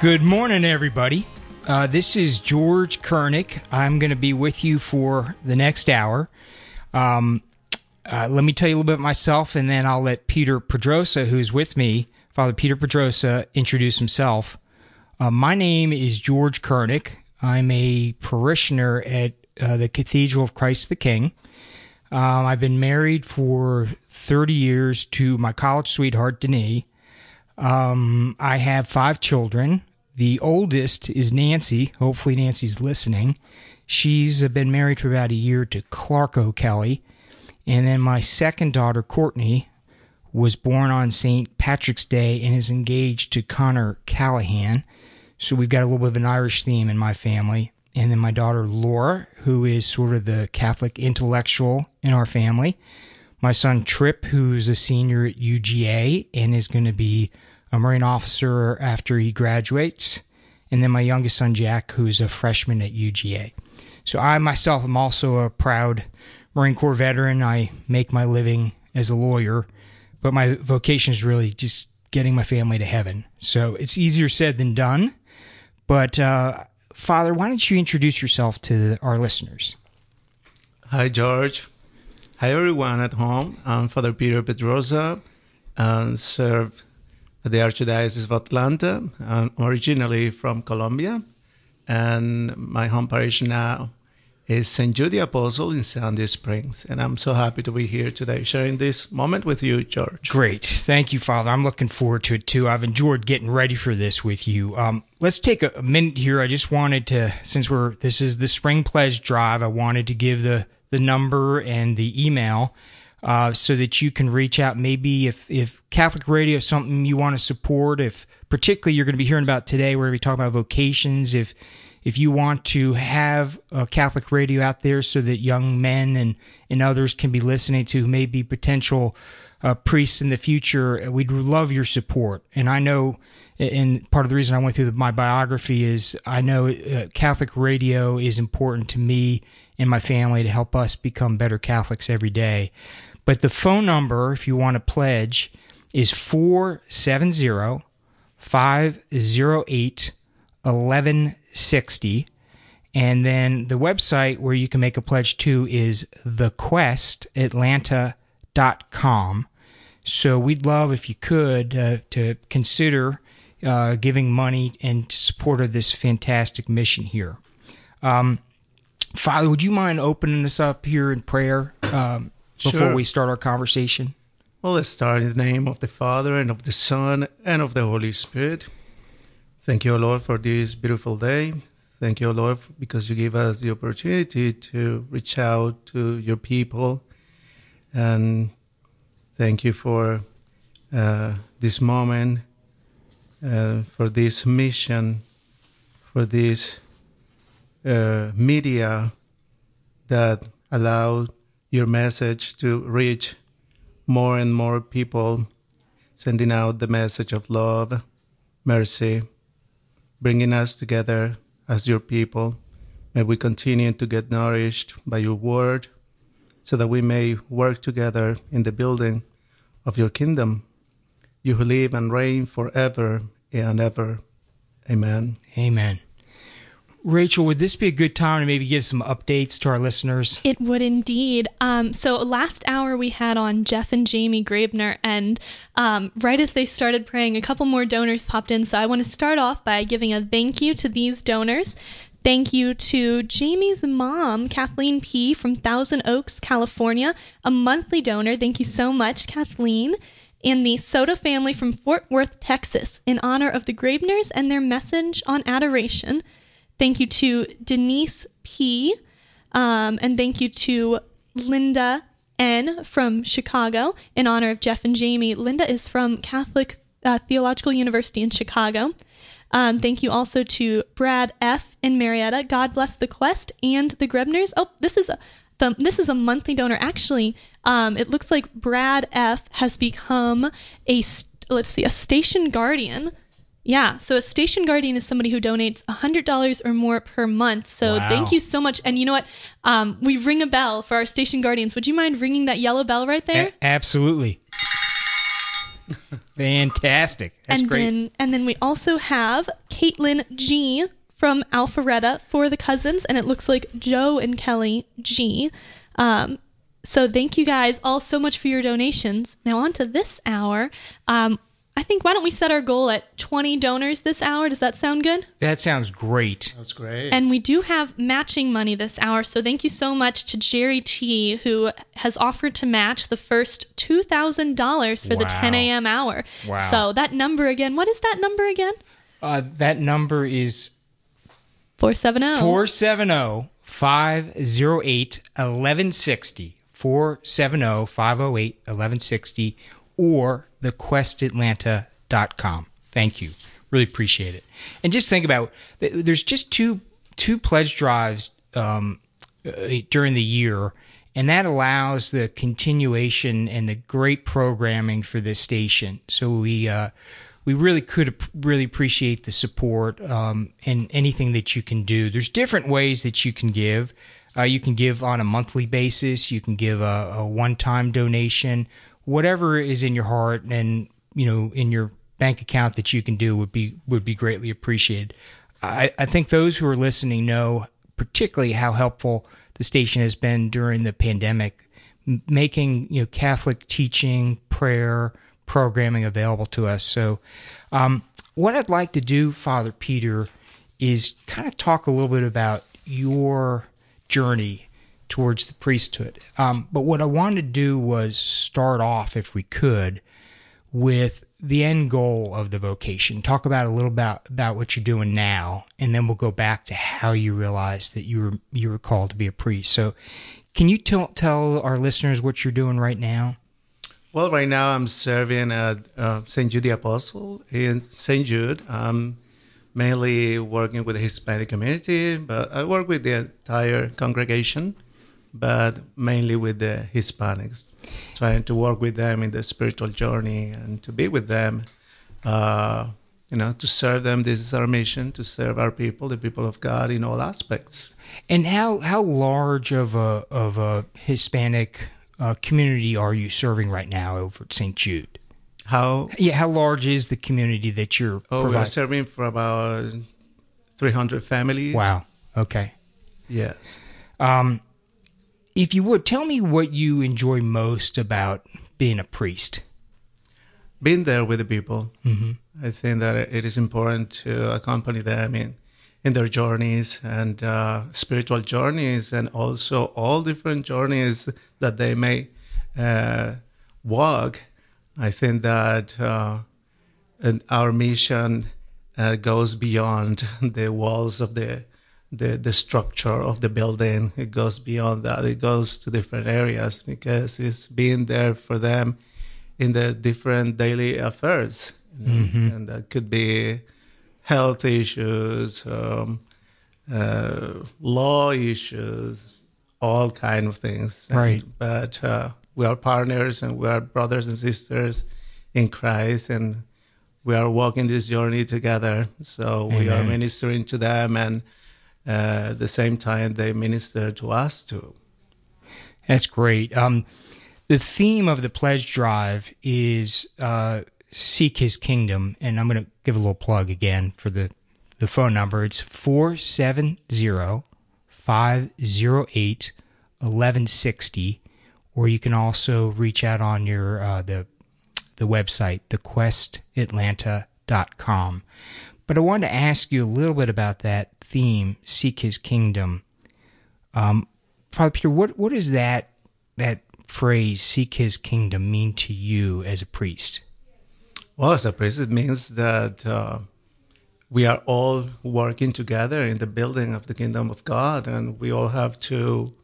Good morning, everybody. Uh, this is George Koenig. I'm going to be with you for the next hour. Um, uh, let me tell you a little bit myself, and then I'll let Peeter Pedroza, who's with me, Father Peeter Pedroza, introduce himself. Uh, my name is George Koenig. I'm a parishioner at uh, the Cathedral of Christ the King. Um, I've been married for 30 years to my college sweetheart, Denise. Um, I have five children. The oldest is Nancy. Hopefully, Nancy's listening. She's uh, been married for about a year to Clark O'Kelly. And then my second daughter, Courtney, was born on St. Patrick's Day and is engaged to Connor Callahan. So we've got a little bit of an Irish theme in my family. And then my daughter, Laura, who is sort of the Catholic intellectual in our family. My son, Trip, who's a senior at UGA and is going to be a Marine officer after he graduates. And then my youngest son, Jack, who's a freshman at UGA. So I myself am also a proud Marine Corps veteran. I make my living as a lawyer, but my vocation is really just getting my family to heaven. So it's easier said than done. But uh, Father, why don't you introduce yourself to our listeners? Hi, George. Hi, everyone at home. I'm Father Peeter Pedroza and serve at the Archdiocese of Atlanta. I'm originally from Colombia, and my home parish now is St. Jude the Apostle in Sandy Springs. And I'm so happy to be here today sharing this moment with you, George. Great. Thank you, Father. I'm looking forward to it too. I've enjoyed getting ready for this with you. Um, let's take a, a minute here. I just wanted to, since we're, this is the Spring Pledge Drive, I wanted to give the, the number and the email uh, so that you can reach out. Maybe if, if Catholic radio is something you want to support, if particularly you're going to be hearing about today, where we're going to be talking about vocations. If if you want to have a Catholic radio out there so that young men and, and others can be listening to who may be potential uh, priests in the future, we'd love your support. And I know, and part of the reason I went through my biography is I know uh, Catholic radio is important to me and my family to help us become better Catholics every day. But the phone number, if you want to pledge, is 470 508 1160. And then the website where you can make a pledge to is thequestatlanta.com. So we'd love if you could uh, to consider uh, giving money in support of this fantastic mission here. Um, Father, would you mind opening us up here in prayer um, before Sure. we start our conversation? Well, let's start in the name of the Father and of the Son and of the Holy Spirit. Thank you, Lord, for this beautiful day. Thank you, Lord, because you give us the opportunity to reach out to your people. And thank you for uh, this moment, uh, for this mission, for this uh, media that allow your message to reach more and more people, sending out the message of love, mercy, bringing us together as your people. May we continue to get nourished by your word so that we may work together in the building of your kingdom. You who live and reign forever and ever. Amen. Amen. Rachel, would this be a good time to maybe give some updates to our listeners? It would indeed. Um, so last hour we had on Jeff and Jamie Grabner, and um, right as they started praying, a couple more donors popped in. So I want to start off by giving a thank you to these donors. Thank you to Jamie's mom, Kathleen P. from Thousand Oaks, California, a monthly donor. Thank you so much, Kathleen. And the Soda family from Fort Worth, Texas, in honor of the Grabners and their message on adoration. Thank you to Denise P. Um, and thank you to Linda N. from Chicago in honor of Jeff and Jamie. Linda is from Catholic uh, Theological University in Chicago. Um, thank you also to Brad F. in Marietta. God bless the quest and the Grebners. Oh, this is a the, this is a monthly donor. Actually, um, it looks like Brad F. has become a let's see a station guardian. Yeah, so a station guardian is somebody who donates $100 or more per month. So Wow. thank you so much. And you know what? Um, we ring a bell for our station guardians. Would you mind ringing that yellow bell right there? A- absolutely. Fantastic. That's and great. then and then we also have Caitlin G from Alpharetta for the cousins, and it looks like Joe and Kelly G. Um, so thank you guys all so much for your donations. Now on to this hour. Um, I think why don't we set our goal at 20 donors this hour? Does that sound good? that sounds great. That's great. And we do have matching money this hour. So thank you so much to Jerry T, who has offered to match the first $2,000 for the 10 a.m. hour. Wow. So that number again, what is that number again? Uh, that number is 470. 470 508 1160. 470 508 1160 or thequestatlanta.com. Thank you. Really appreciate it. And just think about there's just two two pledge drives um, uh, during the year, and that allows the continuation and the great programming for this station. So we uh, we really could really appreciate the support um, and anything that you can do. There's different ways that you can give. Uh, you can give on a monthly basis. You can give a, a one-time donation. Whatever is in your heart and you know in your bank account that you can do would be would be greatly appreciated. I, I think those who are listening know particularly how helpful the station has been during the pandemic, m- making you know Catholic teaching, prayer, programming available to us. So, um, what I'd like to do, Father Peeter, is kind of talk a little bit about your journey towards the priesthood. Um, but what I wanted to do was start off, if we could, with the end goal of the vocation. Talk about a little about about what you're doing now, and then we'll go back to how you realized that you were you were called to be a priest. So, can you tell tell our listeners what you're doing right now? Well, right now I'm serving at uh, St. Jude the Apostle in St. Jude. I'm mainly working with the Hispanic community, but I work with the entire congregation, but mainly with the Hispanics, trying to work with them in the spiritual journey and to be with them, uh, you know, to serve them. This is our mission to serve our people, the people of God, in all aspects. And how how large of a of a Hispanic uh, community are you serving right now over at St. Jude? How Yeah, how large is the community that you're Oh, we are serving for about 300 families. Wow. Okay. Yes. Um, if you would tell me what you enjoy most about being a priest. Being there with the people. hmm I think that it is important to accompany them in, in their journeys and uh, spiritual journeys, and also all different journeys that they may uh, walk. I think that uh, our mission uh, goes beyond the walls of the, the the structure of the building. It goes beyond that. It goes to different areas because it's being there for them in the different daily affairs, you know? and that could be health issues, um, uh, law issues, all kind of things. And- Right. but uh, we are partners and we are brothers and sisters in Christ, and we are walking this journey together. So we are ministering to them, and uh, at the same time, they minister to us too. That's great. Um, the theme of the pledge drive is uh, seek His kingdom, and I'm going to give a little plug again for the the phone number. It's 470-508-1160, or you can also reach out on your uh, the the website thequestatlanta.com. But I wanted to ask you a little bit about that theme, seek His kingdom. Um, Father Peeter, what what does that that phrase "seek His kingdom" mean to you as a priest? Well, as a priest, it means that uh, we are all working together in the building of the kingdom of God, and we all have to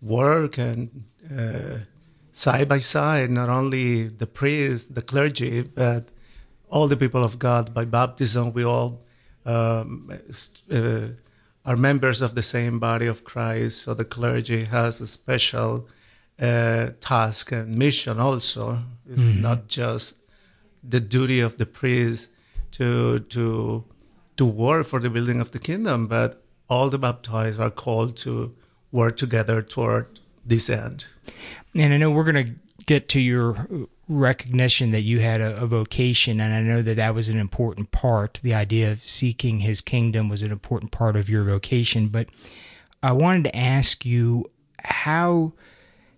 work and uh, side by side, not only the priest, the clergy, but all the people of God. By baptism, we all um, uh, are members of the same body of Christ. So the clergy has a special uh, task and mission also. It's not just the duty of the priest to to to work for the building of the kingdom, but all the baptized are called to work together toward this end. And I know we're going to get to your recognition that you had a, a, vocation, and I know that that was an important part. The idea of seeking His kingdom was an important part of your vocation. But I wanted to ask you how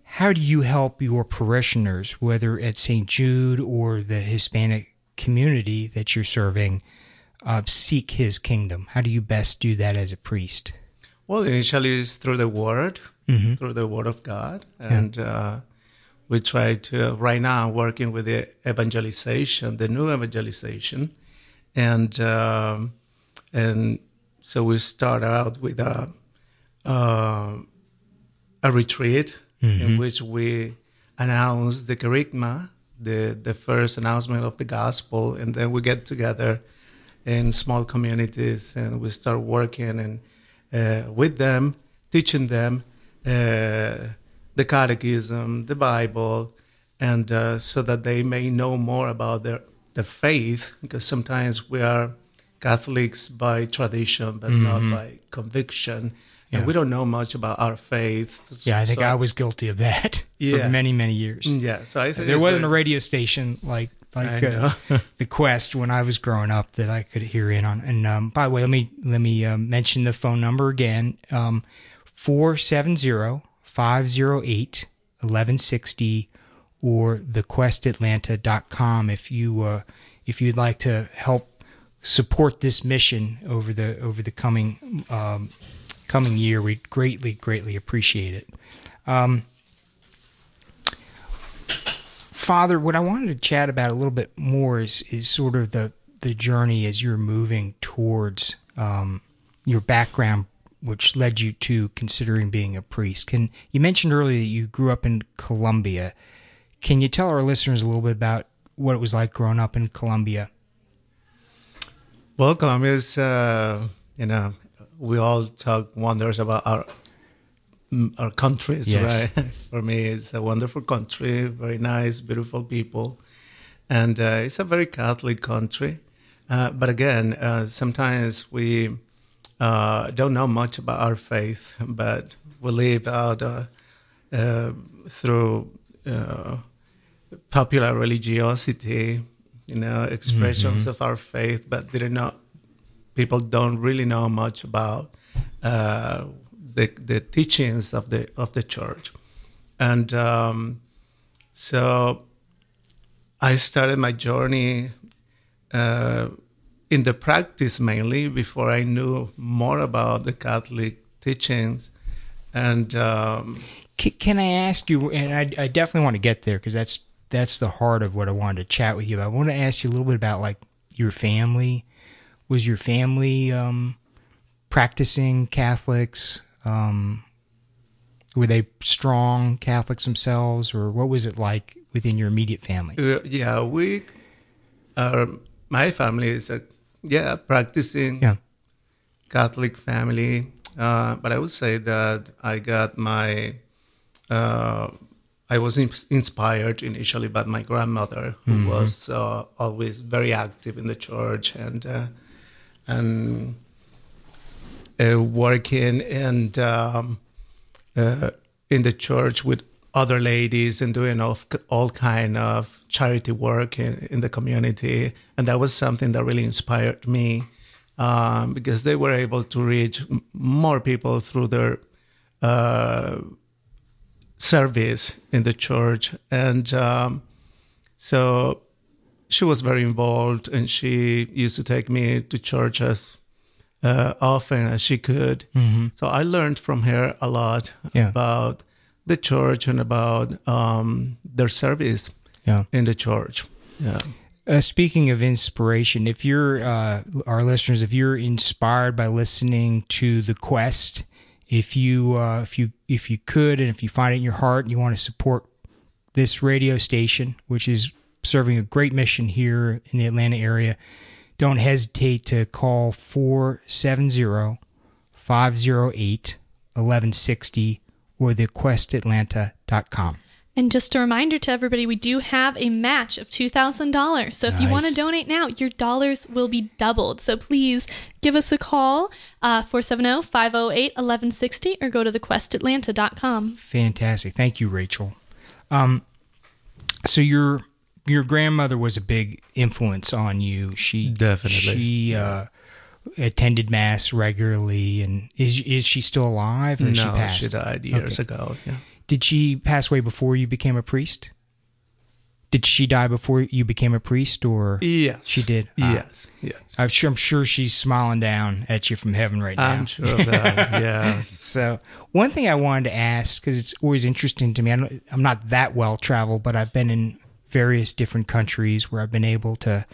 how do you help your parishioners, whether at St. Jude or the Hispanic community that you're serving, uh, seek His kingdom? How do you best do that as a priest? Well, initially it's through the Word, mm-hmm. through the Word of God, and. Yeah. Uh, we try to right now working with the evangelization, the new evangelization, and um, and so we start out with a uh, a retreat mm-hmm. in which we announce the kerygma, the the first announcement of the gospel, and then we get together in small communities and we start working and uh, with them, teaching them. Uh, the Catechism, the Bible, and uh, so that they may know more about their, their faith, because sometimes we are Catholics by tradition, but mm-hmm. not by conviction. Yeah. And we don't know much about our faith. Yeah, I think so, I was guilty of that yeah. for many, many years. Yeah, so I think there wasn't a radio station like like uh, the Quest when I was growing up that I could hear in on. And um, by the way, let me let me uh, mention the phone number again: um, four seven zero 508 1160 or thequestatlanta.com if you uh, if you'd like to help support this mission over the over the coming um, coming year. We greatly greatly appreciate it. Um, father what i wanted to chat about a little bit more is is sort of the the journey as you're moving towards um, your background which led you to considering being a priest. Can you mentioned earlier that you grew up in Colombia? Can you tell our listeners a little bit about what it was like growing up in Colombia? Well, Colombia is, uh, you know, we all talk wonders about our our countries, yes. right? For me, it's a wonderful country, very nice, beautiful people, and uh, it's a very Catholic country. Uh, but again, uh, sometimes we uh, don't know much about our faith, but we live out uh, uh, through uh, popular religiosity, you know, expressions mm-hmm. of our faith, but they don't people don't really know much about uh, the the teachings of the of the church, and um, so I started my journey uh, in the practice mainly before I knew more about the Catholic teachings. And um, can, can, I ask you? And I, I definitely want to get there because that's that's the heart of what I wanted to chat with you. About. I want to ask you a little bit about like your family. Was your family um, practicing Catholics? Um, were they strong Catholics themselves, or what was it like within your immediate family? Uh, yeah, we, uh, my family is a yeah, practicing yeah. Catholic family. Uh, but I would say that I got my, uh, I was in- inspired initially by my grandmother, who mm-hmm. was uh, always very active in the church and uh, and uh, working and um, uh, in the church with other ladies and doing all, all kind of charity work in, in the community. And that was something that really inspired me um, because they were able to reach more people through their uh, service in the church. And um, so she was very involved and she used to take me to church as uh, often as she could. Mm-hmm. So I learned from her a lot yeah. about the church and about um, their service yeah. in the church. Yeah. Uh, speaking of inspiration, if you're uh, our listeners, if you're inspired by listening to the Quest, if you uh, if you if you could, and if you find it in your heart, and you want to support this radio station, which is serving a great mission here in the Atlanta area, don't hesitate to call 470 508 1160 or thequestatlanta.com. And just a reminder to everybody, we do have a match of $2,000. So if nice. you want to donate now, your dollars will be doubled. So please give us a call, uh, 470 508 1160, or go to thequestatlanta.com. Fantastic. Thank you, Rachel. Um, so your your grandmother was a big influence on you. She Definitely. she uh, attended mass regularly, and is is she still alive? Or no, she passed? she died years ago. Yeah. Did she pass away before you became a priest? Did she die before you became a priest, or Yes. She did? Ah. Yes. Yes. I'm sure I'm sure she's smiling down at you from heaven right now. I'm sure of that. yeah. So, one thing I wanted to ask because it's always interesting to me. I I'm not that well traveled, but I've been in various different countries where I've been able to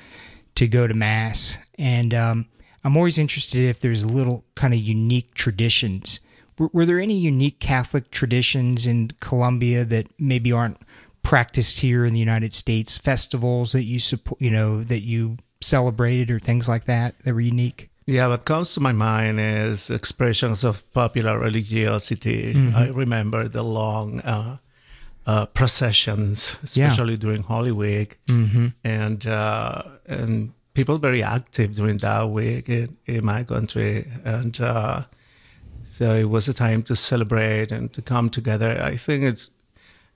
to go to mass, and um, I'm always interested if there's little kind of unique traditions. Were, were there any unique Catholic traditions in Colombia that maybe aren't practiced here in the United States? Festivals that you support, you know, that you celebrated or things like that that were unique. Yeah, what comes to my mind is expressions of popular religiosity. Mm-hmm. I remember the long uh, uh, processions, especially during Holy Week, Mm-hmm. and uh, and people very active during that week in, in my country, and uh, so it was a time to celebrate and to come together. I think it's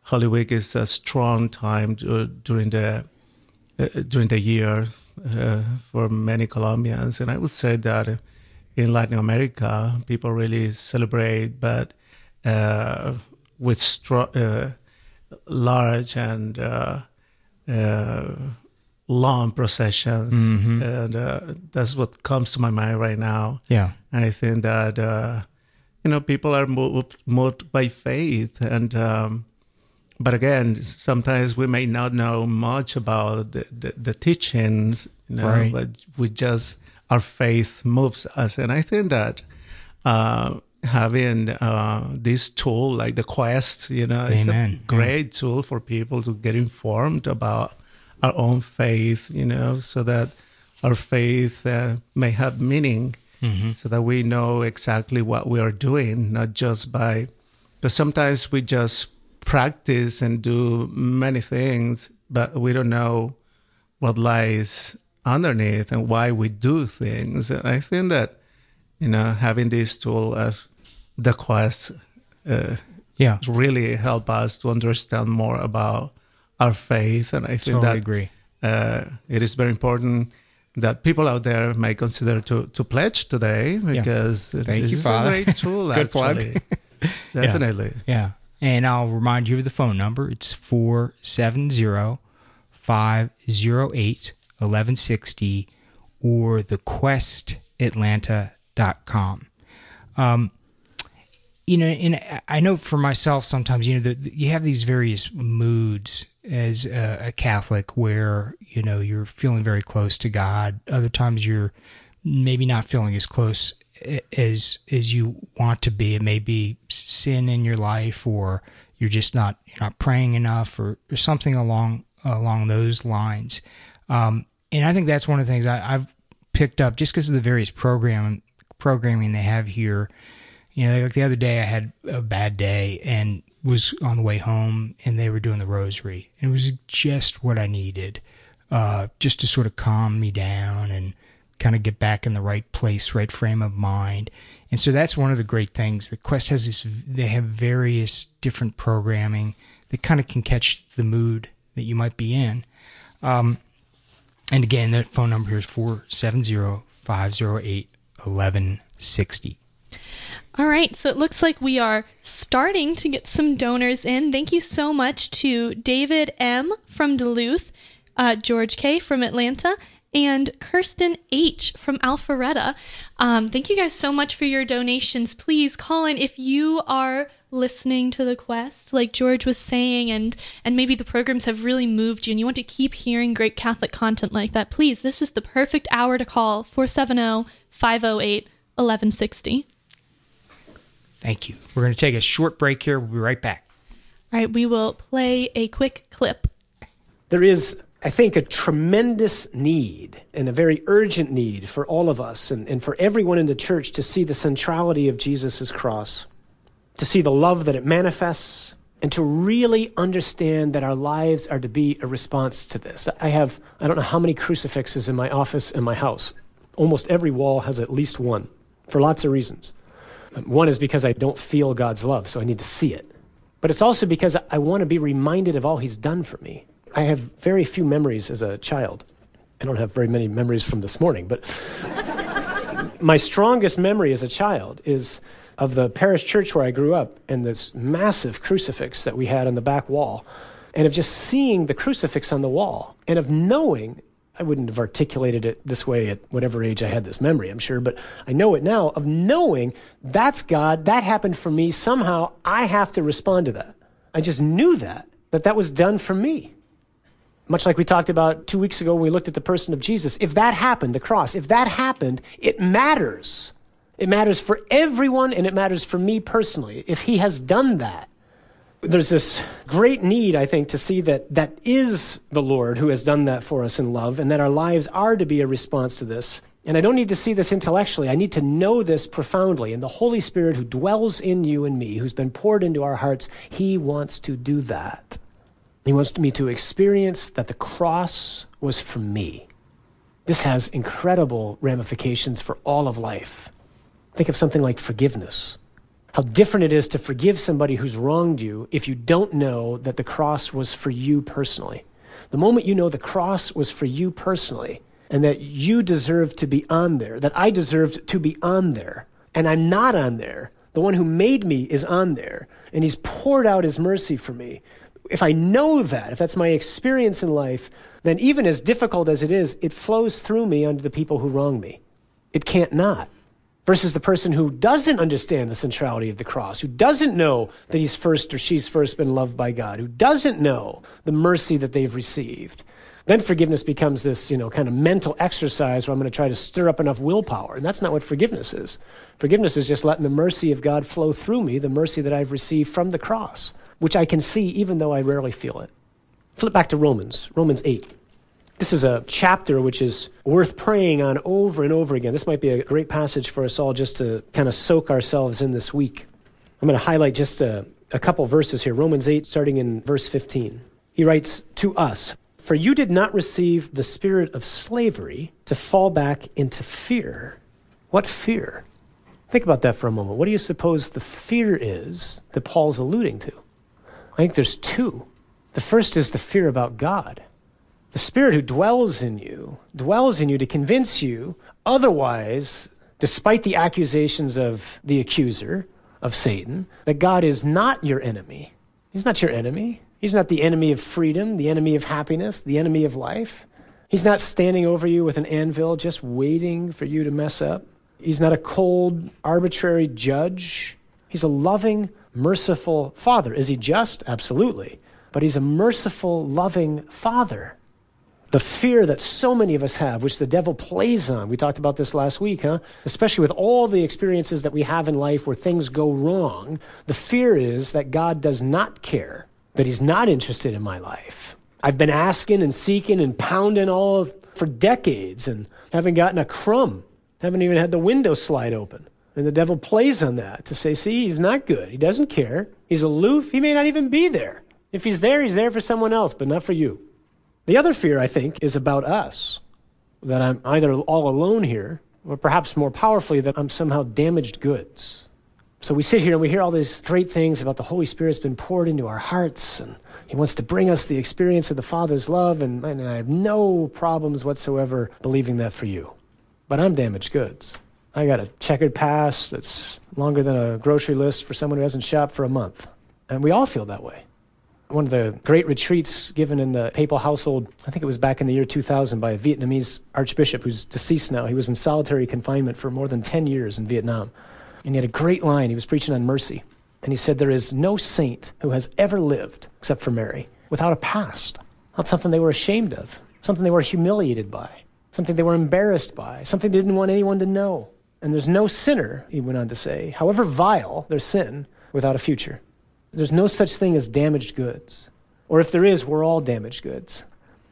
Holy Week is a strong time to, during the uh, during the year uh, for many Colombians, and I would say that in Latin America, people really celebrate, but uh, with stro- uh, large and uh, uh, long processions, and uh, that's what comes to my mind right now. Yeah. And I think that uh, you know people are moved, moved by faith, and um, but again, sometimes we may not know much about the, the, the teachings, you know, Right. but we just our faith moves us, and I think that. Uh, having uh, this tool like the quest you know is a Amen. great tool for people to get informed about our own faith you know so that our faith uh, may have meaning so that we know exactly what we are doing not just by because sometimes we just practice and do many things but we don't know what lies underneath and why we do things and i think that you know having this tool as the quest uh, Yeah. really help us to understand more about our faith and i think Totally that agree. uh, it is very important that people out there may consider to, to pledge today because Thank this you, is Father. a great tool Good plug. actually definitely Yeah. And I'll remind you of the phone number. It's 470 508 1160 or thequestatlanta.com. Um, you know, and I know for myself sometimes, you know, that you have these various moods as a, a Catholic where, you know, you're feeling very close to God. Other times you're maybe not feeling as close as as you want to be. It may be sin in your life or you're just not you're not praying enough or, or something along along those lines. Um, and I think that's one of the things I, I've picked up just because of the various program programming they have here. You know, like the other day I had a bad day and was on the way home and they were doing the rosary. And it was just what I needed, uh, just to sort of calm me down and kind of get back in the right place, right frame of mind. And so that's one of the great things. The Quest has this, they have various different programming that kind of can catch the mood that you might be in. Um, and again, that phone number here is 470 508 1160. All right, so it looks like we are starting to get some donors in. Thank you so much to David M. from Duluth, uh, George K. from Atlanta, and Kirsten H. from Alpharetta. Um, thank you guys so much for your donations. Please call in if you are listening to the quest, like George was saying, and and maybe the programs have really moved you, and you want to keep hearing great Catholic content like that. Please, this is the perfect hour to call 470 508 1160. Thank you. We're going to take a short break here. We'll be right back. All right, we will play a quick clip. There is, I think, a tremendous need and a very urgent need for all of us and, and for everyone in the church to see the centrality of Jesus' cross, to see the love that it manifests, and to really understand that our lives are to be a response to this. I have, I don't know how many crucifixes in my office and my house. Almost every wall has at least one for lots of reasons. One is because I don't feel God's love, so I need to see it. But it's also because I want to be reminded of all He's done for me. I have very few memories as a child. I don't have very many memories from this morning, but my strongest memory as a child is of the parish church where I grew up and this massive crucifix that we had on the back wall, and of just seeing the crucifix on the wall, and of knowing I wouldn't have articulated it this way at whatever age I had this memory, I'm sure, but I know it now of knowing that's God, that happened for me. Somehow I have to respond to that. I just knew that, that that was done for me. Much like we talked about two weeks ago when we looked at the person of Jesus. If that happened, the cross, if that happened, it matters. It matters for everyone and it matters for me personally. If he has done that, there's this great need, I think, to see that that is the Lord who has done that for us in love, and that our lives are to be a response to this. And I don't need to see this intellectually. I need to know this profoundly. And the Holy Spirit who dwells in you and me, who's been poured into our hearts, he wants to do that. He wants me to experience that the cross was for me. This has incredible ramifications for all of life. Think of something like forgiveness how different it is to forgive somebody who's wronged you if you don't know that the cross was for you personally. The moment you know the cross was for you personally and that you deserve to be on there, that I deserved to be on there, and I'm not on there, the one who made me is on there, and he's poured out his mercy for me. If I know that, if that's my experience in life, then even as difficult as it is, it flows through me onto the people who wrong me. It can't not versus the person who doesn't understand the centrality of the cross, who doesn't know that he's first or she's first been loved by God, who doesn't know the mercy that they've received. Then forgiveness becomes this, you know, kind of mental exercise where I'm going to try to stir up enough willpower. And that's not what forgiveness is. Forgiveness is just letting the mercy of God flow through me, the mercy that I've received from the cross, which I can see even though I rarely feel it. Flip back to Romans, Romans 8. This is a chapter which is worth praying on over and over again. This might be a great passage for us all just to kind of soak ourselves in this week. I'm going to highlight just a, a couple verses here. Romans 8, starting in verse 15. He writes, To us, for you did not receive the spirit of slavery to fall back into fear. What fear? Think about that for a moment. What do you suppose the fear is that Paul's alluding to? I think there's two. The first is the fear about God. The Spirit who dwells in you dwells in you to convince you otherwise, despite the accusations of the accuser, of Satan, that God is not your enemy. He's not your enemy. He's not the enemy of freedom, the enemy of happiness, the enemy of life. He's not standing over you with an anvil just waiting for you to mess up. He's not a cold, arbitrary judge. He's a loving, merciful father. Is he just? Absolutely. But he's a merciful, loving father the fear that so many of us have, which the devil plays on. We talked about this last week, huh? Especially with all the experiences that we have in life where things go wrong, the fear is that God does not care, that He's not interested in my life. I've been asking and seeking and pounding all of, for decades and haven't gotten a crumb, haven't even had the window slide open. And the devil plays on that to say, see, he's not good. He doesn't care. He's aloof. He may not even be there. If he's there, he's there for someone else, but not for you. The other fear, I think, is about us that I'm either all alone here, or perhaps more powerfully, that I'm somehow damaged goods. So we sit here and we hear all these great things about the Holy Spirit's been poured into our hearts, and He wants to bring us the experience of the Father's love, and, and I have no problems whatsoever believing that for you. But I'm damaged goods. I got a checkered past that's longer than a grocery list for someone who hasn't shopped for a month. And we all feel that way one of the great retreats given in the papal household, I think it was back in the year 2000, by a Vietnamese archbishop who's deceased now. He was in solitary confinement for more than 10 years in Vietnam. And he had a great line. He was preaching on mercy. And he said, There is no saint who has ever lived, except for Mary, without a past. Not something they were ashamed of, something they were humiliated by, something they were embarrassed by, something they didn't want anyone to know. And there's no sinner, he went on to say, however vile their sin, without a future. There's no such thing as damaged goods. Or if there is, we're all damaged goods.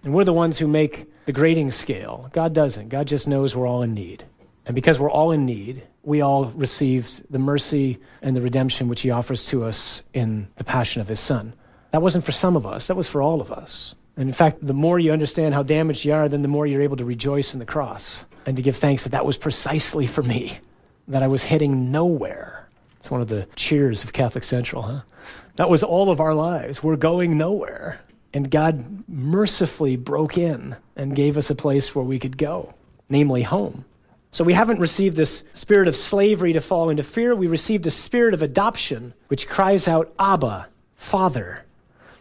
And we're the ones who make the grading scale. God doesn't. God just knows we're all in need. And because we're all in need, we all received the mercy and the redemption which He offers to us in the passion of His Son. That wasn't for some of us, that was for all of us. And in fact, the more you understand how damaged you are, then the more you're able to rejoice in the cross and to give thanks that that was precisely for me, that I was heading nowhere. It's one of the cheers of Catholic Central, huh? That was all of our lives. We're going nowhere. And God mercifully broke in and gave us a place where we could go, namely home. So we haven't received this spirit of slavery to fall into fear. We received a spirit of adoption, which cries out, Abba, Father.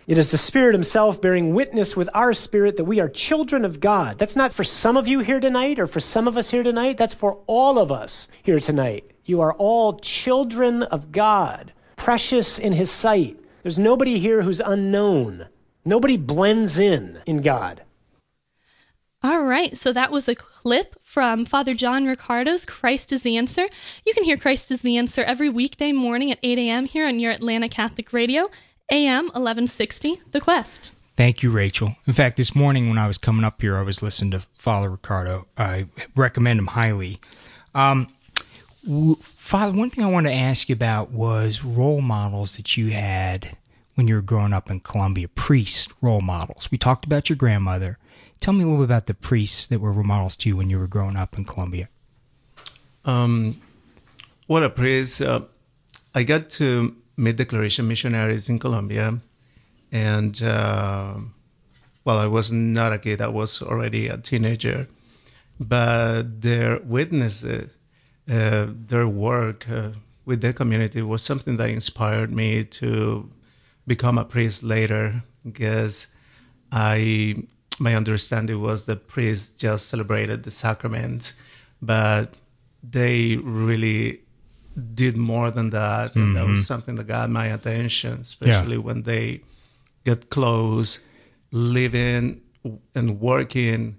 It is the Spirit Himself bearing witness with our spirit that we are children of God. That's not for some of you here tonight or for some of us here tonight. That's for all of us here tonight. You are all children of God, precious in His sight. There's nobody here who's unknown. Nobody blends in in God. All right, so that was a clip from Father John Riccardo's Christ is the Answer. You can hear Christ is the Answer every weekday morning at 8 a.m. here on your Atlanta Catholic Radio, AM 1160, The Quest. Thank you, Rachel. In fact, this morning when I was coming up here, I was listening to Father Riccardo. I recommend him highly. Um, Father, one thing I wanted to ask you about was role models that you had when you were growing up in Colombia, priest role models. We talked about your grandmother. Tell me a little bit about the priests that were role models to you when you were growing up in Colombia. Um, what a priest! Uh, I got to meet the Claretian missionaries in Colombia, and uh, well, I was not a kid; I was already a teenager. But their witnesses, uh, their work uh, with the community was something that inspired me to become a priest later, because I my understanding was the priests just celebrated the sacrament, but they really did more than that. And mm-hmm. that was mm-hmm. something that got my attention, especially yeah. when they get close, living and working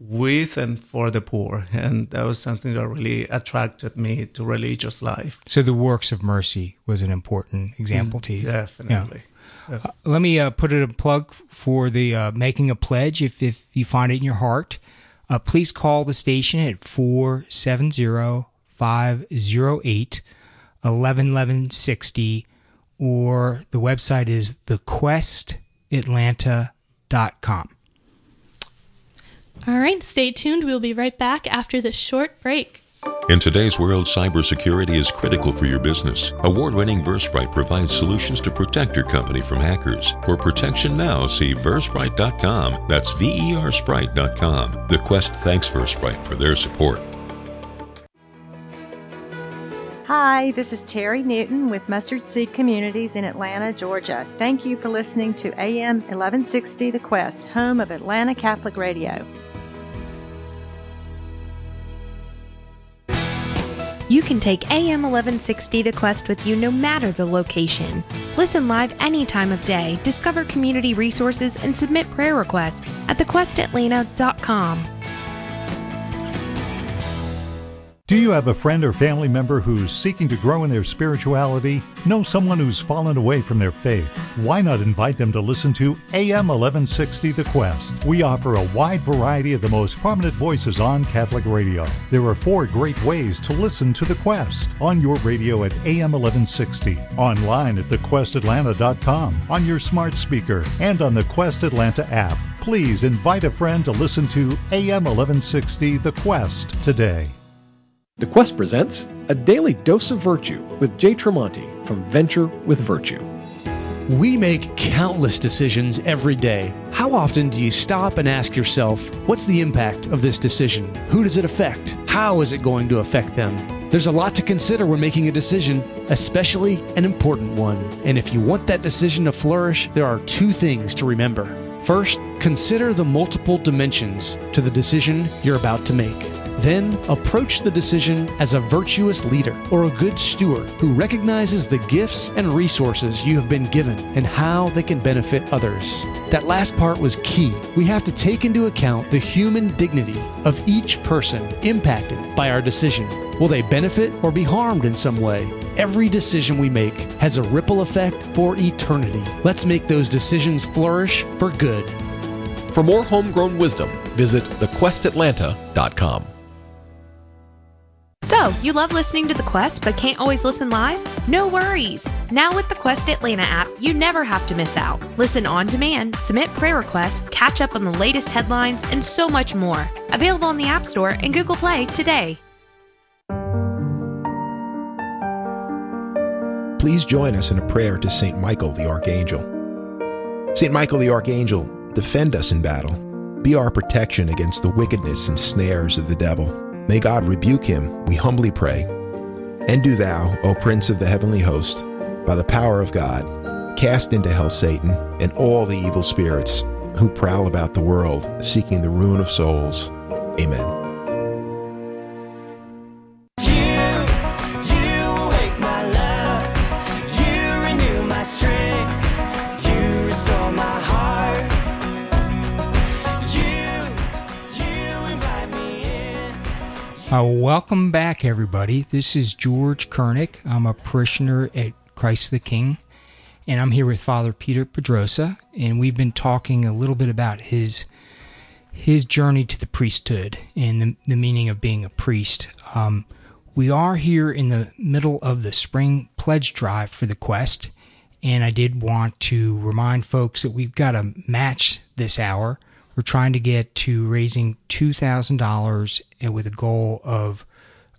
with and for the poor. And that was something that really attracted me to religious life. So the works of mercy was an important example mm, to you. Definitely. Yeah. Uh, let me uh, put it a plug for the uh, making a pledge if, if you find it in your heart. Uh, please call the station at 470 508 1160 or the website is thequestatlanta.com. All right, stay tuned. We'll be right back after this short break. In today's world, cybersecurity is critical for your business. Award winning Versprite provides solutions to protect your company from hackers. For protection now, see Versprite.com. That's V E R Sprite.com. The Quest thanks Versprite for their support. Hi, this is Terry Newton with Mustard Seed Communities in Atlanta, Georgia. Thank you for listening to AM 1160 The Quest, home of Atlanta Catholic Radio. You can take AM 1160 The Quest with you no matter the location. Listen live any time of day, discover community resources, and submit prayer requests at thequestatlanta.com. Do you have a friend or family member who's seeking to grow in their spirituality? Know someone who's fallen away from their faith? Why not invite them to listen to AM 1160 The Quest? We offer a wide variety of the most prominent voices on Catholic radio. There are four great ways to listen to The Quest on your radio at AM 1160, online at thequestatlanta.com, on your smart speaker, and on the Quest Atlanta app. Please invite a friend to listen to AM 1160 The Quest today. The Quest presents A Daily Dose of Virtue with Jay Tremonti from Venture with Virtue. We make countless decisions every day. How often do you stop and ask yourself, what's the impact of this decision? Who does it affect? How is it going to affect them? There's a lot to consider when making a decision, especially an important one. And if you want that decision to flourish, there are two things to remember. First, consider the multiple dimensions to the decision you're about to make. Then approach the decision as a virtuous leader or a good steward who recognizes the gifts and resources you have been given and how they can benefit others. That last part was key. We have to take into account the human dignity of each person impacted by our decision. Will they benefit or be harmed in some way? Every decision we make has a ripple effect for eternity. Let's make those decisions flourish for good. For more homegrown wisdom, visit thequestatlanta.com. So, you love listening to The Quest but can't always listen live? No worries! Now with the Quest Atlanta app, you never have to miss out. Listen on demand, submit prayer requests, catch up on the latest headlines, and so much more. Available on the App Store and Google Play today. Please join us in a prayer to St. Michael the Archangel. St. Michael the Archangel, defend us in battle. Be our protection against the wickedness and snares of the devil. May God rebuke him, we humbly pray. And do thou, O Prince of the heavenly host, by the power of God, cast into hell Satan and all the evil spirits who prowl about the world seeking the ruin of souls. Amen. Uh, welcome back, everybody. This is George Koenig. I'm a parishioner at Christ the King, and I'm here with Father Peeter Pedroza, and we've been talking a little bit about his his journey to the priesthood and the, the meaning of being a priest. Um, we are here in the middle of the spring pledge drive for the quest, and I did want to remind folks that we've got a match this hour. We're trying to get to raising $2,000 and with a goal of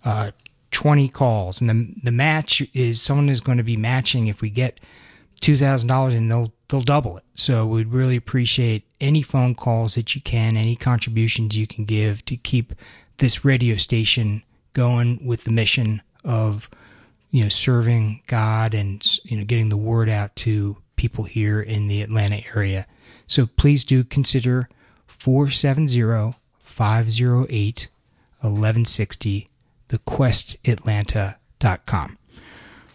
uh, 20 calls. And the, the match is someone is going to be matching if we get $2,000 and they'll, they'll double it. So we'd really appreciate any phone calls that you can, any contributions you can give to keep this radio station going with the mission of, you know, serving God and, you know, getting the word out to people here in the Atlanta area. So please do consider 470 508 1160, thequestatlanta.com.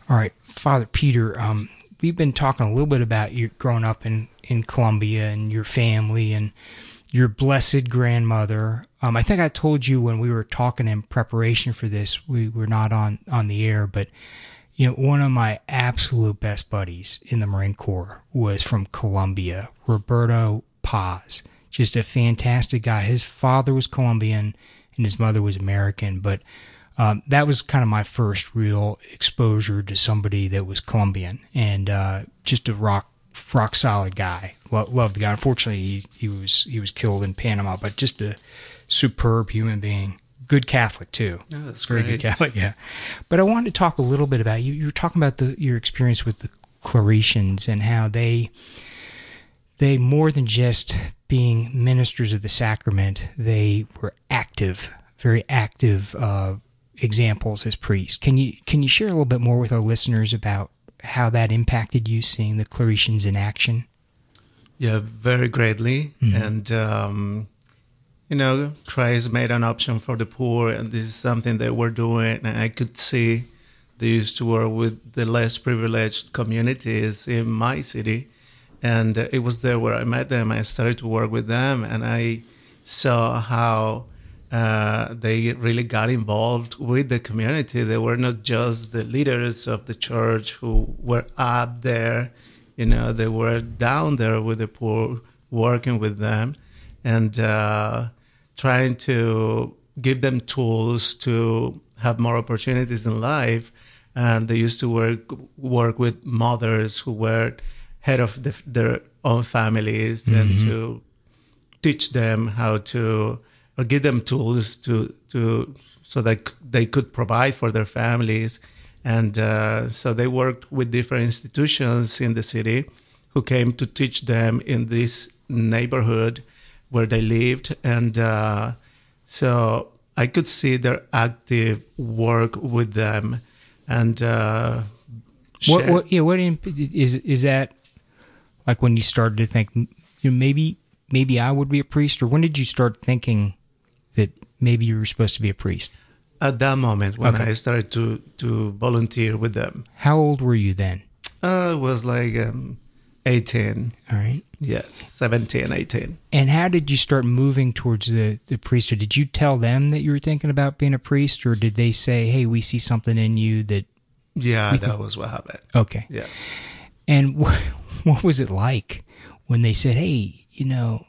All right, Father Peeter, um, we've been talking a little bit about you growing up in, in Colombia and your family and your blessed grandmother. Um, I think I told you when we were talking in preparation for this, we were not on, on the air, but you know, one of my absolute best buddies in the Marine Corps was from Colombia, Roberto Paz just a fantastic guy. His father was Colombian and his mother was American, but um, that was kind of my first real exposure to somebody that was Colombian and uh, just a rock rock solid guy. Lo- loved the guy. Unfortunately, he, he was he was killed in Panama, but just a superb human being. Good Catholic too. Oh, that's Very great. good Catholic, yeah. But I wanted to talk a little bit about you. You were talking about the your experience with the Claretians and how they they more than just being ministers of the sacrament, they were active, very active uh, examples as priests. Can you can you share a little bit more with our listeners about how that impacted you, seeing the Claretians in action? Yeah, very greatly. And, um, you know, Christ made an option for the poor, and this is something they were doing. And I could see they used to work with the less privileged communities in my city. And it was there where I met them. I started to work with them, and I saw how uh, they really got involved with the community. They were not just the leaders of the church who were up there, you know, they were down there with the poor, working with them and uh, trying to give them tools to have more opportunities in life. And they used to work work with mothers who were head of the, their own families and to teach them how to or give them tools to to so that they could provide for their families. And uh, so they worked with different institutions in the city who came to teach them in this neighborhood where they lived. And uh, so i could see their active work with them. And uh, What, what, yeah, what imp- is is that like when you started to think you know, maybe maybe I would be a priest, or when did you start thinking that maybe you were supposed to be a priest? at that moment when Okay. i started to to volunteer with them How old were you then? uh, it was like um, 18 All right. yes 17 18 And how did you start moving towards the, the priesthood? Did you tell them that you were thinking about being a priest, or did they say, "Hey, we see something in you that"? Yeah, that was what happened. Okay. Yeah. And wh- what was it like when they said, "Hey, you know,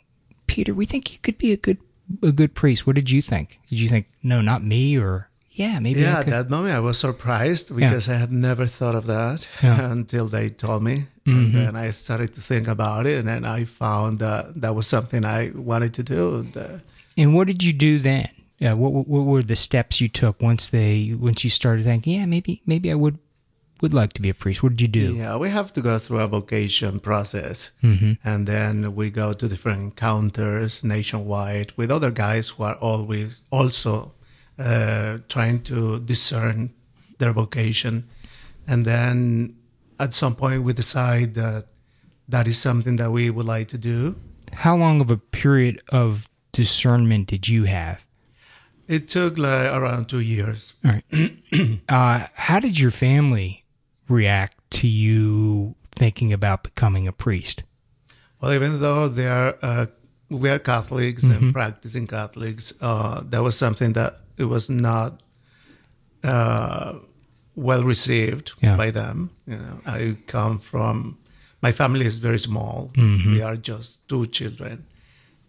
Peeter, we think you could be a good a good priest"? What did you think? Did you think, "No, not me," or "Yeah, maybe"? yeah, at that moment I was surprised because I had never thought of that Yeah. until they told me. Mhm. And then I started to think about it, and then I found that that was something I wanted to do. And, uh, And what did you do then? Yeah, what, what what were the steps you took once they once you started thinking, yeah, maybe maybe I would would like to be a priest? What did you do? Yeah, we have to go through a vocation process. Mhm. And then we go to different encounters nationwide with other guys who are always also uh, trying to discern their vocation. And then at some point we decide that that is something that we would like to do. How long of a period of discernment did you have? It took like around two years. All right. uh, how did your family react to you thinking about becoming a priest? Well, even though they are, uh, we are Catholics Mhm. and practicing Catholics, uh, that was something that it was not uh, well received Yeah. by them. You know, I come from my family is very small. Mhm. We are just two children,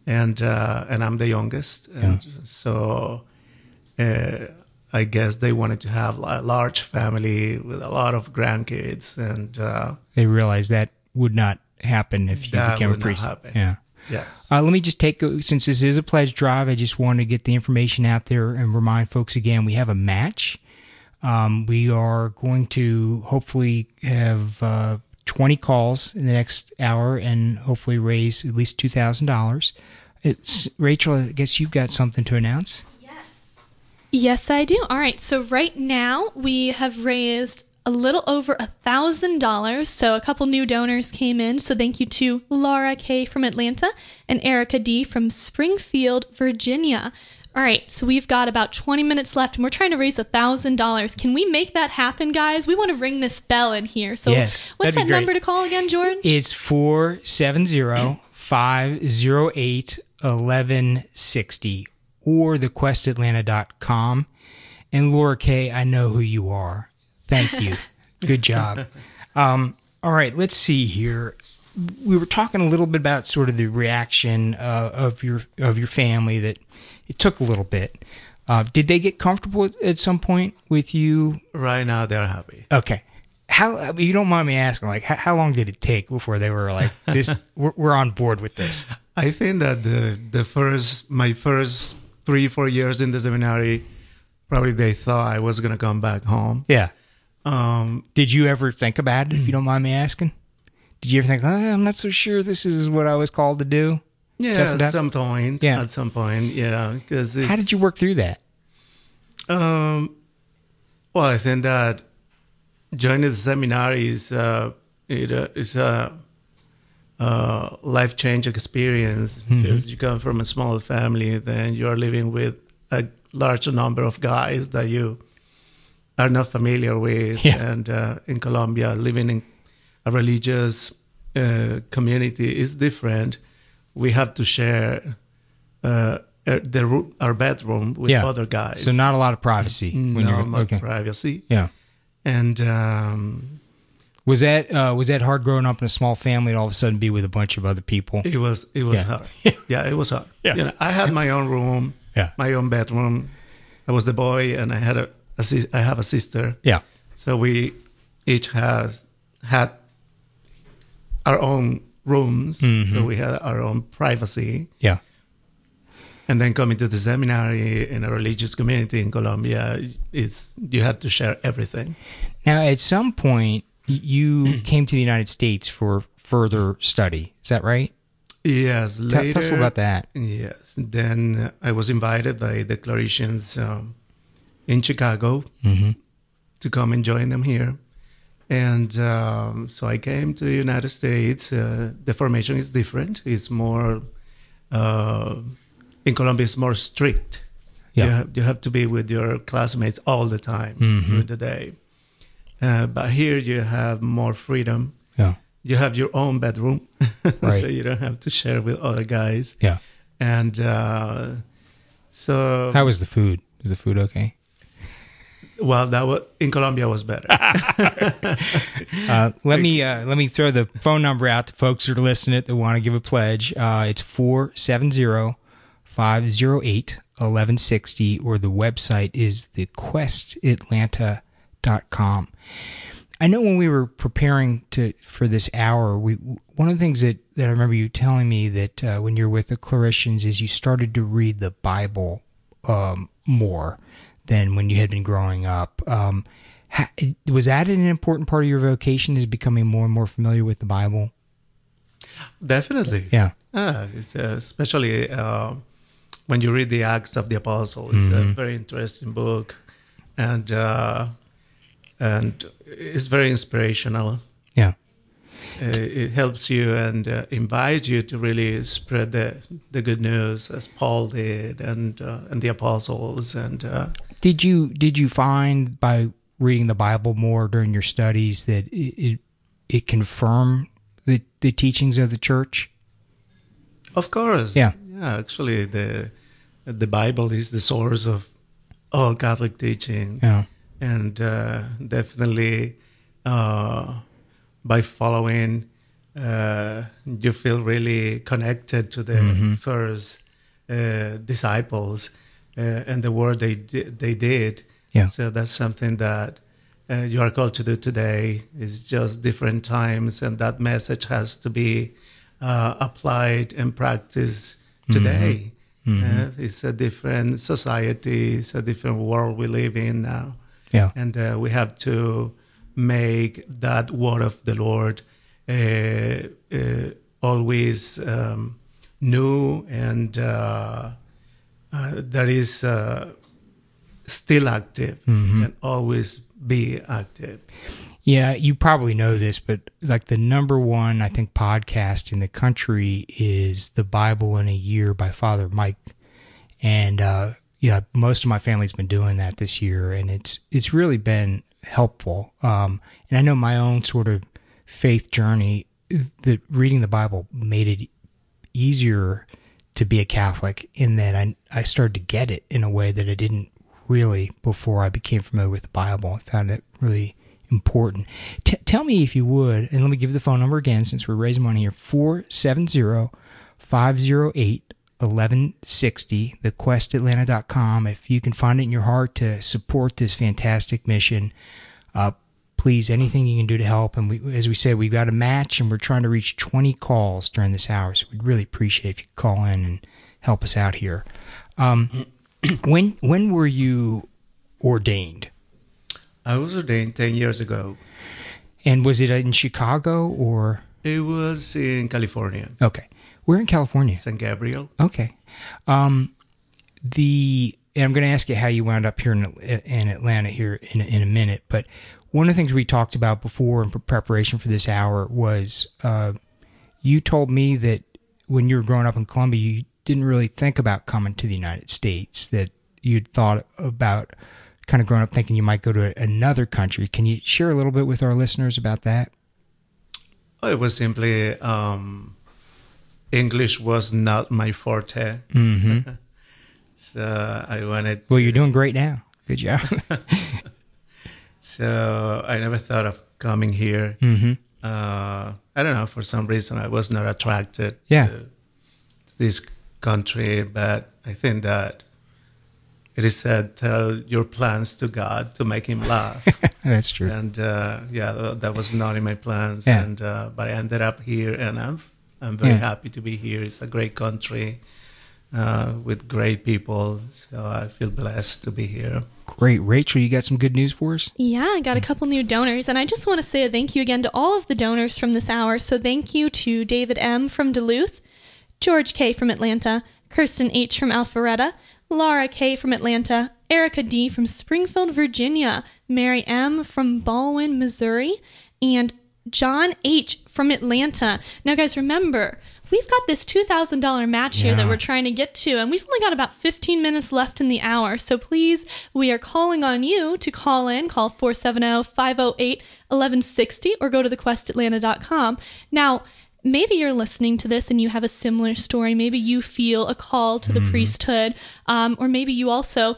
and uh, and I'm the youngest, and so. I guess they wanted to have a large family with a lot of grandkids, and uh, They realized that would not happen if you became a priest. happen. Yeah. Yes. Uh, let me just take, since this is a pledge drive, I just want to get the information out there and remind folks again we have a match. Um, we are going to hopefully have uh, 20 calls in the next hour and hopefully raise at least $2,000. It's Rachel, I guess you've got something to announce. Yes, I do. All right. So right now we have raised a little over a thousand dollars. So a couple new donors came in. So thank you to Laura K from Atlanta and Erica D from Springfield, Virginia. All right. So we've got about 20 minutes left and we're trying to raise a thousand dollars. Can we make that happen, guys? We want to ring this bell in here. So Yes, what's that number to call again, George? It's 470 508 1160 or thequestatlanta.com. And Laura K., I know who you are. Thank you. Good job. Um, all right, let's see here. We were talking a little bit about sort of the reaction uh, of your of your family that it took a little bit. Uh, did they get comfortable at, at some point with you? right now they're happy. Okay. How, you don't mind me asking, like, how, how long did it take before they were like, this, we're, we're on board with this? I think that the the first my first three four years in the seminary, probably they thought I was gonna come back home. Yeah. Um, Did you ever think about it, if you don't mind me asking? Did you ever think, oh, I'm not so sure this is what I was called to do? yeah, at some point. Yeah. at some point. Yeah, because How did you work through that? Um, well, I think that joining the seminary is uh, it uh, is a uh, life change experience Mhm. because you come from a small family, then you are living with a large number of guys that you are not familiar with, Yeah. and uh, in Colombia, living in a religious uh, community is different. We have to share. Uh, uh, the our bedroom with Yeah. other guys. So not a lot of privacy no you're much okay. privacy. Yeah. And um, Was that uh, was that hard growing up in a small family and all of a sudden be with a bunch of other people? it was it was Yeah. hard. Yeah, it was hard. Yeah. You know, I had my own room, Yeah. my own bedroom. I was the boy, and I had a, a sis- I have a sister. Yeah. So we each has had our own rooms. Mhm. So we had our own privacy. Yeah. And then coming to the seminary in a religious community in Colombia, it's you had to share everything. Now, at some point, y- you came to the United States for further study. Is that right? Yes, Tell- later. tell us about that. Yes, then I was invited by the Claretians um, in Chicago Mhm. to come and join them here, and um, so I came to the United States. Uh, the formation is different; it's more uh, in Colombia. It's more strict. Yeah. You have, you have to be with your classmates all the time Mhm. during the day. Uh, but here you have more freedom. Yeah. You have your own bedroom, Right. so you don't have to share with other guys. Yeah. And uh, so, How was the food? Was the food okay? well, that was in Colombia was better. Uh, let me uh, let me throw the phone number out to folks that are listening that want to give a pledge. Uh, it's 470-508-1160 or the website is thequestatlanta.com. I know when we were preparing to for this hour, we one of the things that, that I remember you telling me that uh, when you're with the Claretians is you started to read the Bible um, more than when you had been growing up. Um, Ha- was that an important part of your vocation? Is becoming more and more familiar with the Bible? Definitely. Yeah. Ah, it's, uh, especially uh, when you read the Acts of the Apostles. It's a Mhm. very interesting book, and uh, and it's very inspirational. Yeah. Uh, it helps you and uh, invites you to really spread the the good news as Paul did, and uh, and the apostles, and uh, Did you did you find by reading the Bible more during your studies that it it, it confirmed the the teachings of the church? Of course. Yeah. Yeah. Actually, the the Bible is the source of all Catholic teaching. Yeah. And uh, definitely, uh, by following, uh, you feel really connected to the Mhm. first uh, disciples uh, and the work they they did. Yeah. So that's something that. Uh, you are called to do today It's just different times, and that message has to be uh, applied and practiced today. Mhm. Uh, it's a different society, it's a different world we live in now. Yeah. And uh, we have to make that word of the Lord uh, uh, always um, new and uh, uh, that is uh, still active Mhm. and always be active. Yeah, you probably know this, but like the number one, I think, podcast in the country is The Bible in a Year by Father Mike. And uh yeah, most of my family's been doing that this year and it's it's really been helpful. Um and I know my own sort of faith journey that reading the Bible made it easier to be a Catholic in that I I started to get it in a way that I didn't really before I became familiar with the Bible. I found it really important. T- tell me if you would, and let me give the phone number again since we're raising money here 470 508 1160, thequestatlanta.com. If you can find it in your heart to support this fantastic mission, uh, please, anything you can do to help. And we, as we said, we've got a match and we're trying to reach 20 calls during this hour. So we'd really appreciate if you call in and help us out here. Um, when when were you ordained? I was ordained 10 years ago. And was it in Chicago or? It was in California. Okay. We're in California. San Gabriel. Okay. Um, the and I'm going to ask you how you wound up here in, in Atlanta here in a, in a minute, but one of the things we talked about before in preparation for this hour was uh, you told me that when you were growing up in Colombia, you didn't really think about coming to the United States. That you'd thought about kind of growing up thinking you might go to another country. Can you share a little bit with our listeners about that? It was simply um, English was not my forte. Mhm. so I wanted. Well, you're doing great now. Good job. so I never thought of coming here. Mhm. Uh, I don't know. For some reason, I was not attracted Yeah. to this country, but I think that it is said, "Tell your plans to God to make Him laugh." That's true. And uh, yeah, that was not in my plans. Yeah. And uh, but I ended up here, and I'm I'm very Yeah. happy to be here. It's a great country uh, with great people, so I feel blessed to be here. Great. Rachel, you got some good news for us? Yeah, I got a couple new donors, and I just want to say a thank you again to all of the donors from this hour. So, thank you to David M. from Duluth, George K. from Atlanta, Kirsten H. from Alpharetta, Laura K. from Atlanta, Erica D. from Springfield, Virginia, Mary M. from Baldwin, Missouri, and John H. from Atlanta. Now, guys, remember, we've got this $2,000 match here that we're trying to get to, and we've only got about 15 minutes left in the hour. So please, we are calling on you to call in. Call 470 508 1160 or go to thequestatlanta.com. Now, maybe you're listening to this and you have a similar story. Maybe you feel a call to the Mhm. priesthood, um, or maybe you also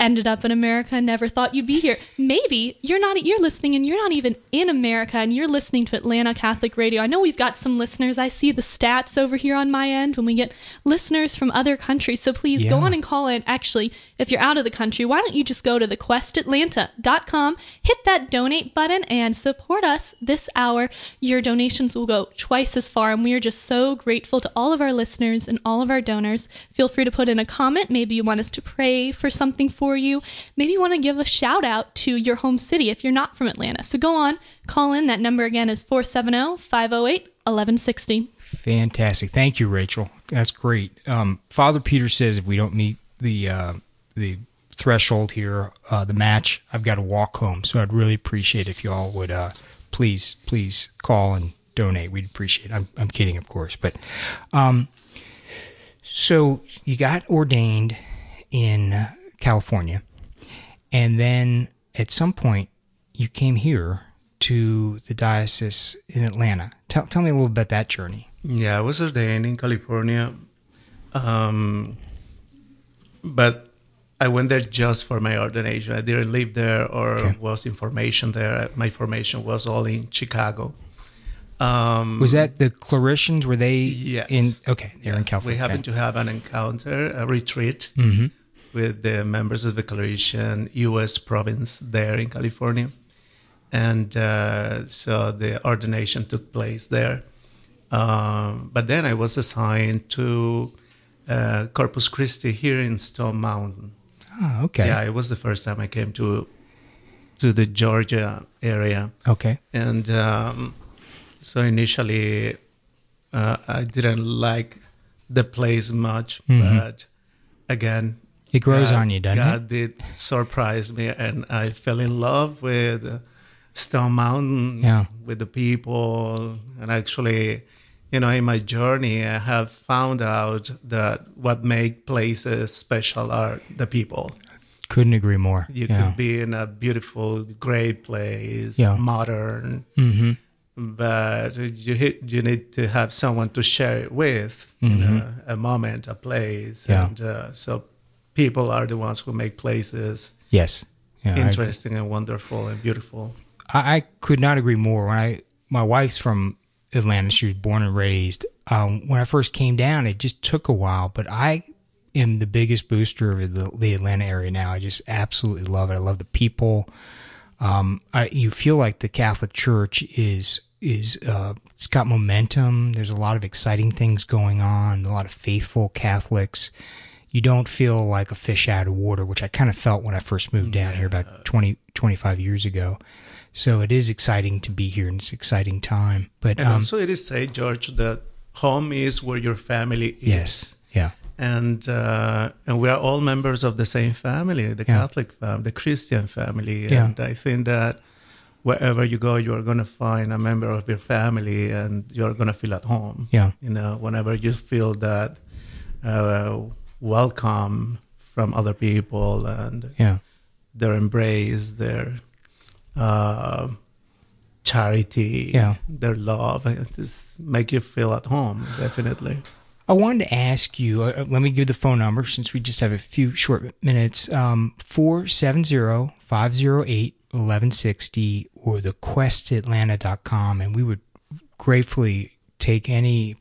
ended up in America and never thought you'd be here. Maybe you're not you're listening and you're not even in America and you're listening to Atlanta Catholic Radio. I know we've got some listeners. I see the stats over here on my end when we get listeners from other countries. So please go on and call in. Actually, if you're out of the country, why don't you just go to thequestatlanta.com, hit that donate button and support us this hour. Your donations will go twice as far and we are just so grateful to all of our listeners and all of our donors. Feel free to put in a comment. Maybe you want us to pray for something for for you. Maybe you want to give a shout out to your home city if you're not from Atlanta. So go on, call in. That number again is 470 508 1160. Fantastic. Thank you, Rachel. That's great. Um, Father Peeter says if we don't meet the uh, the threshold here, uh, the match, I've got to walk home. So I'd really appreciate if y'all would uh, please, please call and donate. We'd appreciate it. I'm, I'm kidding, of course. But um, so you got ordained in California, and then at some point you came here to the diocese in Atlanta. Tell, tell me a little bit about that journey. Yeah, I was ordained in California, um, but I went there just for my ordination. I didn't live there or Okay. was in formation there. My formation was all in Chicago. Um, Was that the Claretians? Were they Yes. in? Okay, they're in California. we happened to have an encounter, a retreat Mhm. With the members of the Claretian U.S. province there in California. And uh, so the ordination took place there. Um, but then I was assigned to uh, Corpus Christi here in Stone Mountain. Oh, okay. Yeah, it was the first time I came to to the Georgia area. Okay. And um, so initially, uh, I didn't like the place much, Mhm. but again, It grows God- on you, doesn't it? God did surprise me, and I fell in love with Stone Mountain, Yeah. with the people, and actually, you know, in my journey, I have found out that what make places special are the people. Couldn't agree more. You yeah. could be in a beautiful, great place, Yeah. modern, Mhm. but you hit, you need to have someone to share it with, you Mhm. know, a moment, a place, Yeah. and uh, so people are the ones who make places Yes. Yeah, interesting and wonderful and beautiful. I, I could not agree more. When I my wife's from Atlanta, she was born and raised. Um, when I first came down, it just took a while, but I am the biggest booster of the, the Atlanta area now. I just absolutely love it. I love the people. Um, I, you feel like the Catholic Church is is uh, it's got momentum. There's a lot of exciting things going on. A lot of faithful Catholics. You don't feel like a fish out of water, which I kind of felt when I first moved down here about 20, 25 years ago. So it is exciting to be here, and it's an exciting time. But And um, also, it is said, George, that home is where your family is. yes, yeah, and uh, and we are all members of the same family, the Yeah. Catholic family, the Christian family, Yeah. and I think that wherever you go, you are going to find a member of your family, and you're going to feel at home. Yeah. you know, whenever you feel that uh, welcome from other people and yeah. their embrace, their uh, charity, Yeah. their love, it just make you feel at home. Definitely. I wanted to ask you. Uh, let me give the phone number since we just have a few short minutes. Um, four seven zero five zero eight eleven sixty or the questatlanta.com, and we would gratefully take any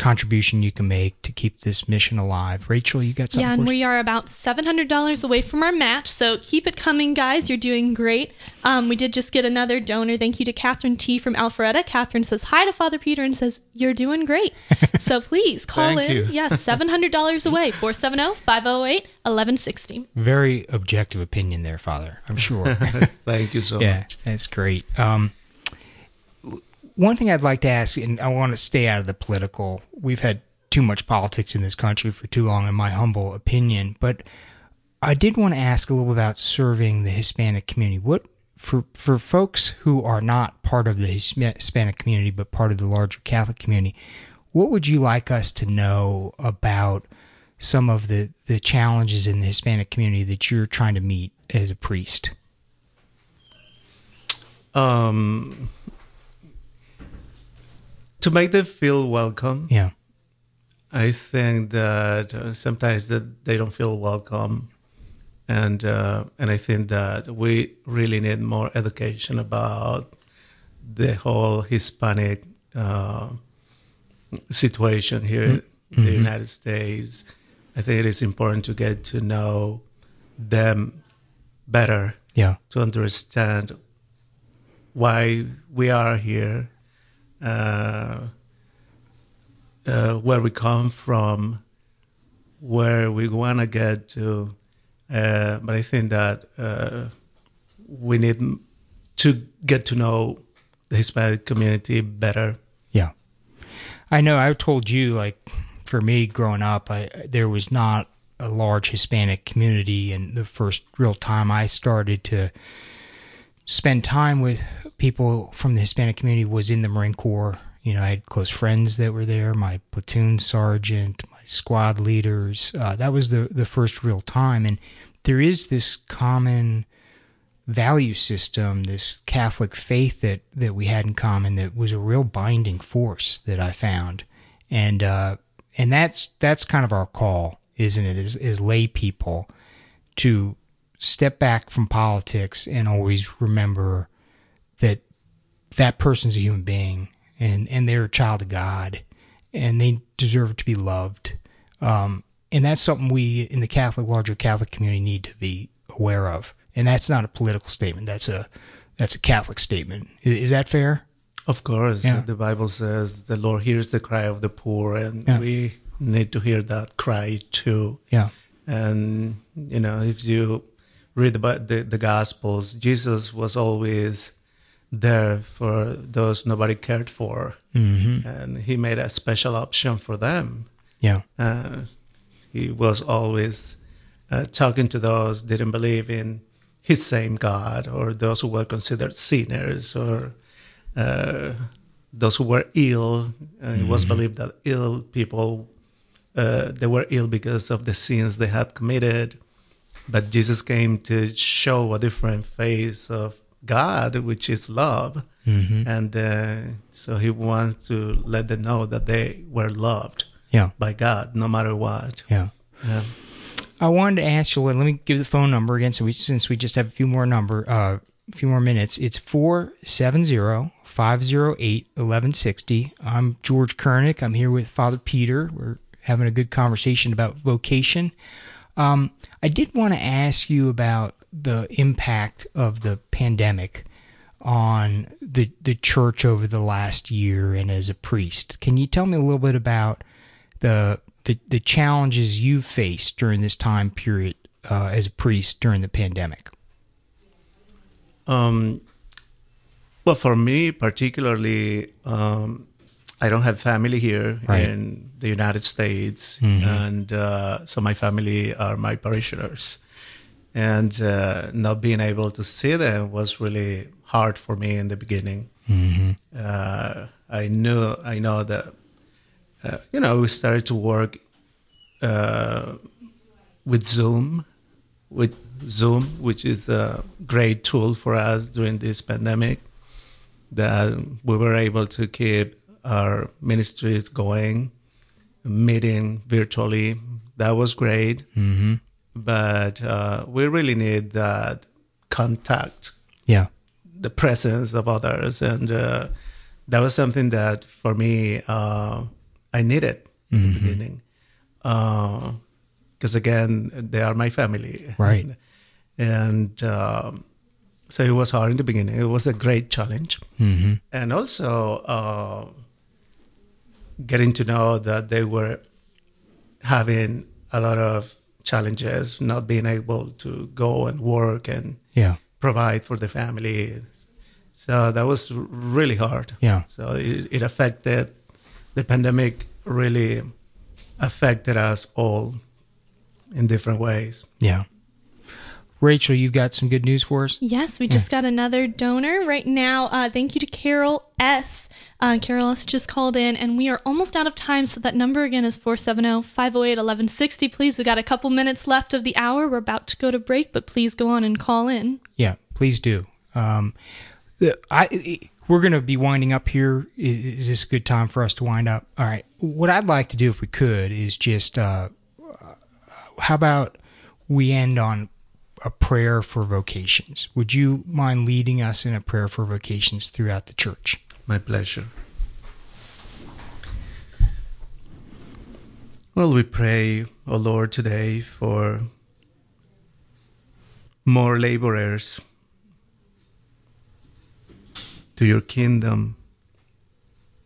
contribution you can make to keep this mission alive. Rachel, you got something? Yeah, and us? we are about $700 away from our match, so keep it coming, guys. You're doing great. Um, we did just get another donor. Thank you to Catherine T. from Alpharetta. Catherine says hi to Father Peeter and says, You're doing great. so please call in. you. Yes, $700 away, oh, 470 508 1160. Very objective opinion there, Father. I'm sure. Thank you so yeah, much. that's great. Um, one thing I'd like to ask, and I want to stay out of the political. We've had too much politics in this country for too long, in my humble opinion. But I did want to ask a little about serving the Hispanic community. What for for folks who are not part of the Hispanic community, but part of the larger Catholic community, what would you like us to know about some of the the challenges in the Hispanic community that you're trying to meet as a priest? um, to make them feel welcome. Yeah. I think that uh, sometimes that they don't feel welcome, and uh, and I think that we really need more education about the whole Hispanic uh, situation here in the Mhm. United States. I think it is important to get to know them better. Yeah. To understand why we are here, uh, uh, where we come from, where we want to get to, Uh, but I think that uh, we need to get to know the Hispanic community better. Yeah. I know I've told you like for me growing up I there was not a large Hispanic community and the first real time I started to spend time with people from the Hispanic community was in the Marine Corps. You know, I had close friends that were there, my platoon sergeant, my squad leaders. Uh, that was the the first real time and there is this common value system, this Catholic faith that that we had in common that was a real binding force that I found, and uh, and that's that's kind of our call, isn't it? As as lay people, to step back from politics and always remember that person's a human being and and they're a child of God, and they deserve to be loved. Um, and that's something we in the Catholic larger Catholic community need to be aware of and that's not a political statement. That's a that's a Catholic statement. Is, is that fair? Of course, yeah. the Bible says the Lord hears the cry of the poor, and yeah. we need to hear that cry too. Yeah, and you know, if you read about the, the Gospels, Jesus was always there for those nobody cared for, mm-hmm. and he made a special option for them. Yeah, uh, he was always uh, talking to those didn't believe in his same God, or those who were considered sinners, or uh, those who were ill. Mm-hmm. It was mm-hmm. believed that ill people uh, they were ill because of the sins they had committed. But Jesus came to show a different face of God, which is love, mm-hmm. and uh, so He wants to let them know that they were loved yeah. by God, no matter what. Yeah. yeah. I wanted to ask you. Let me give the phone number again, so we since we just have a few more number, uh, a few more minutes. It's 470-508-1160. I'm George Koenig. I'm here with Father Peeter. We're having a good conversation about vocation. Um, I did want to ask you about the impact of the pandemic on the the church over the last year and as a priest. Can you tell me a little bit about the the, the challenges you've faced during this time period uh, as a priest during the pandemic? Um, well, for me particularly, um, I don't have family here right. in the United States, mm-hmm. and uh, so my family are my parishioners, and uh, not being able to see them was really hard for me in the beginning. Mm-hmm. Uh, I knew I know that uh, you know, we started to work uh, with Zoom, with Zoom, which is a great tool for us during this pandemic. That we were able to keep our ministries going, meeting virtually. That was great. Mm-hmm. But uh, we really need that contact. Yeah. The presence of others. And uh, that was something that for me, uh, I needed in mm-hmm. the beginning. Because uh, again, they are my family. Right. And, um, so it was hard in the beginning. It was a great challenge. Mm-hmm. And also uh, getting to know that they were having a lot of challenges, not being able to go and work and yeah. provide for the family. So that was really hard. Yeah. So it, it affected the pandemic really affected us all in different ways. Yeah. Rachel, you've got some good news for us? Yes, we just got another donor right now. Uh, thank you to Carol S. Uh, Carol S. just called in, and we are almost out of time. So that number again is 470 508 1160. Please, we got a couple minutes left of the hour. We're about to go to break, but please go on and call in. Yeah, please do. Um, I, we're going to be winding up here. Is, is, this a good time for us to wind up? All right. What I'd like to do, if we could, is just uh, how about we end on a prayer for vocations? Would you mind leading us in a prayer for vocations throughout the church? My pleasure. Well, we pray, O Lord, today for more laborers to your kingdom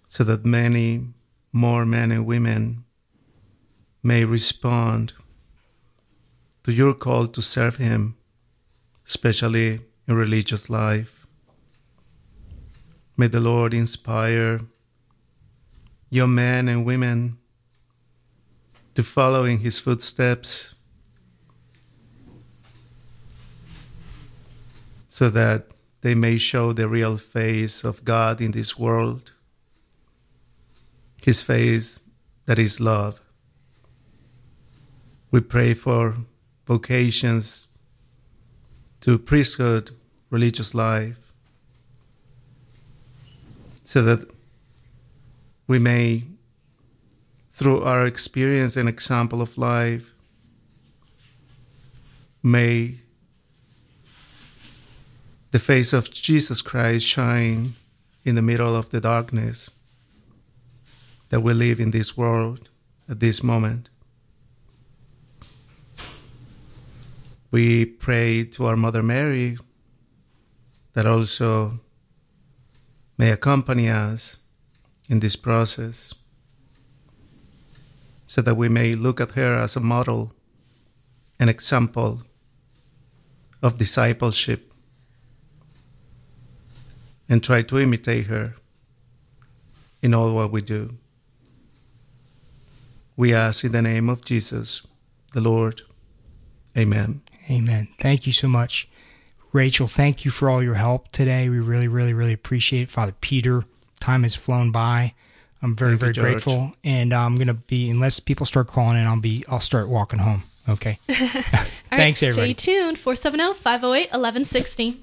so that many more men and women may respond to your call to serve Him, especially in religious life. May the Lord inspire your men and women to follow in His footsteps so that they may show the real face of God in this world, His face that is love. We pray for vocations to priesthood, religious life, so that we may, through our experience and example of life, may the face of Jesus Christ shine in the middle of the darkness that we live in this world at this moment. We pray to our Mother Mary that also may accompany us in this process so that we may look at her as a model, an example of discipleship, and try to imitate her in all what we do. We ask in the name of Jesus, the Lord. Amen. Amen. Thank you so much. Rachel, thank you for all your help today. We really, really, really appreciate it. Father Peeter, time has flown by. I'm very, Thank very George. grateful. And uh, I'm gonna be unless people start calling in, I'll be I'll start walking home. Okay. All right, Thanks, everybody. Stay tuned. 470 508 1160.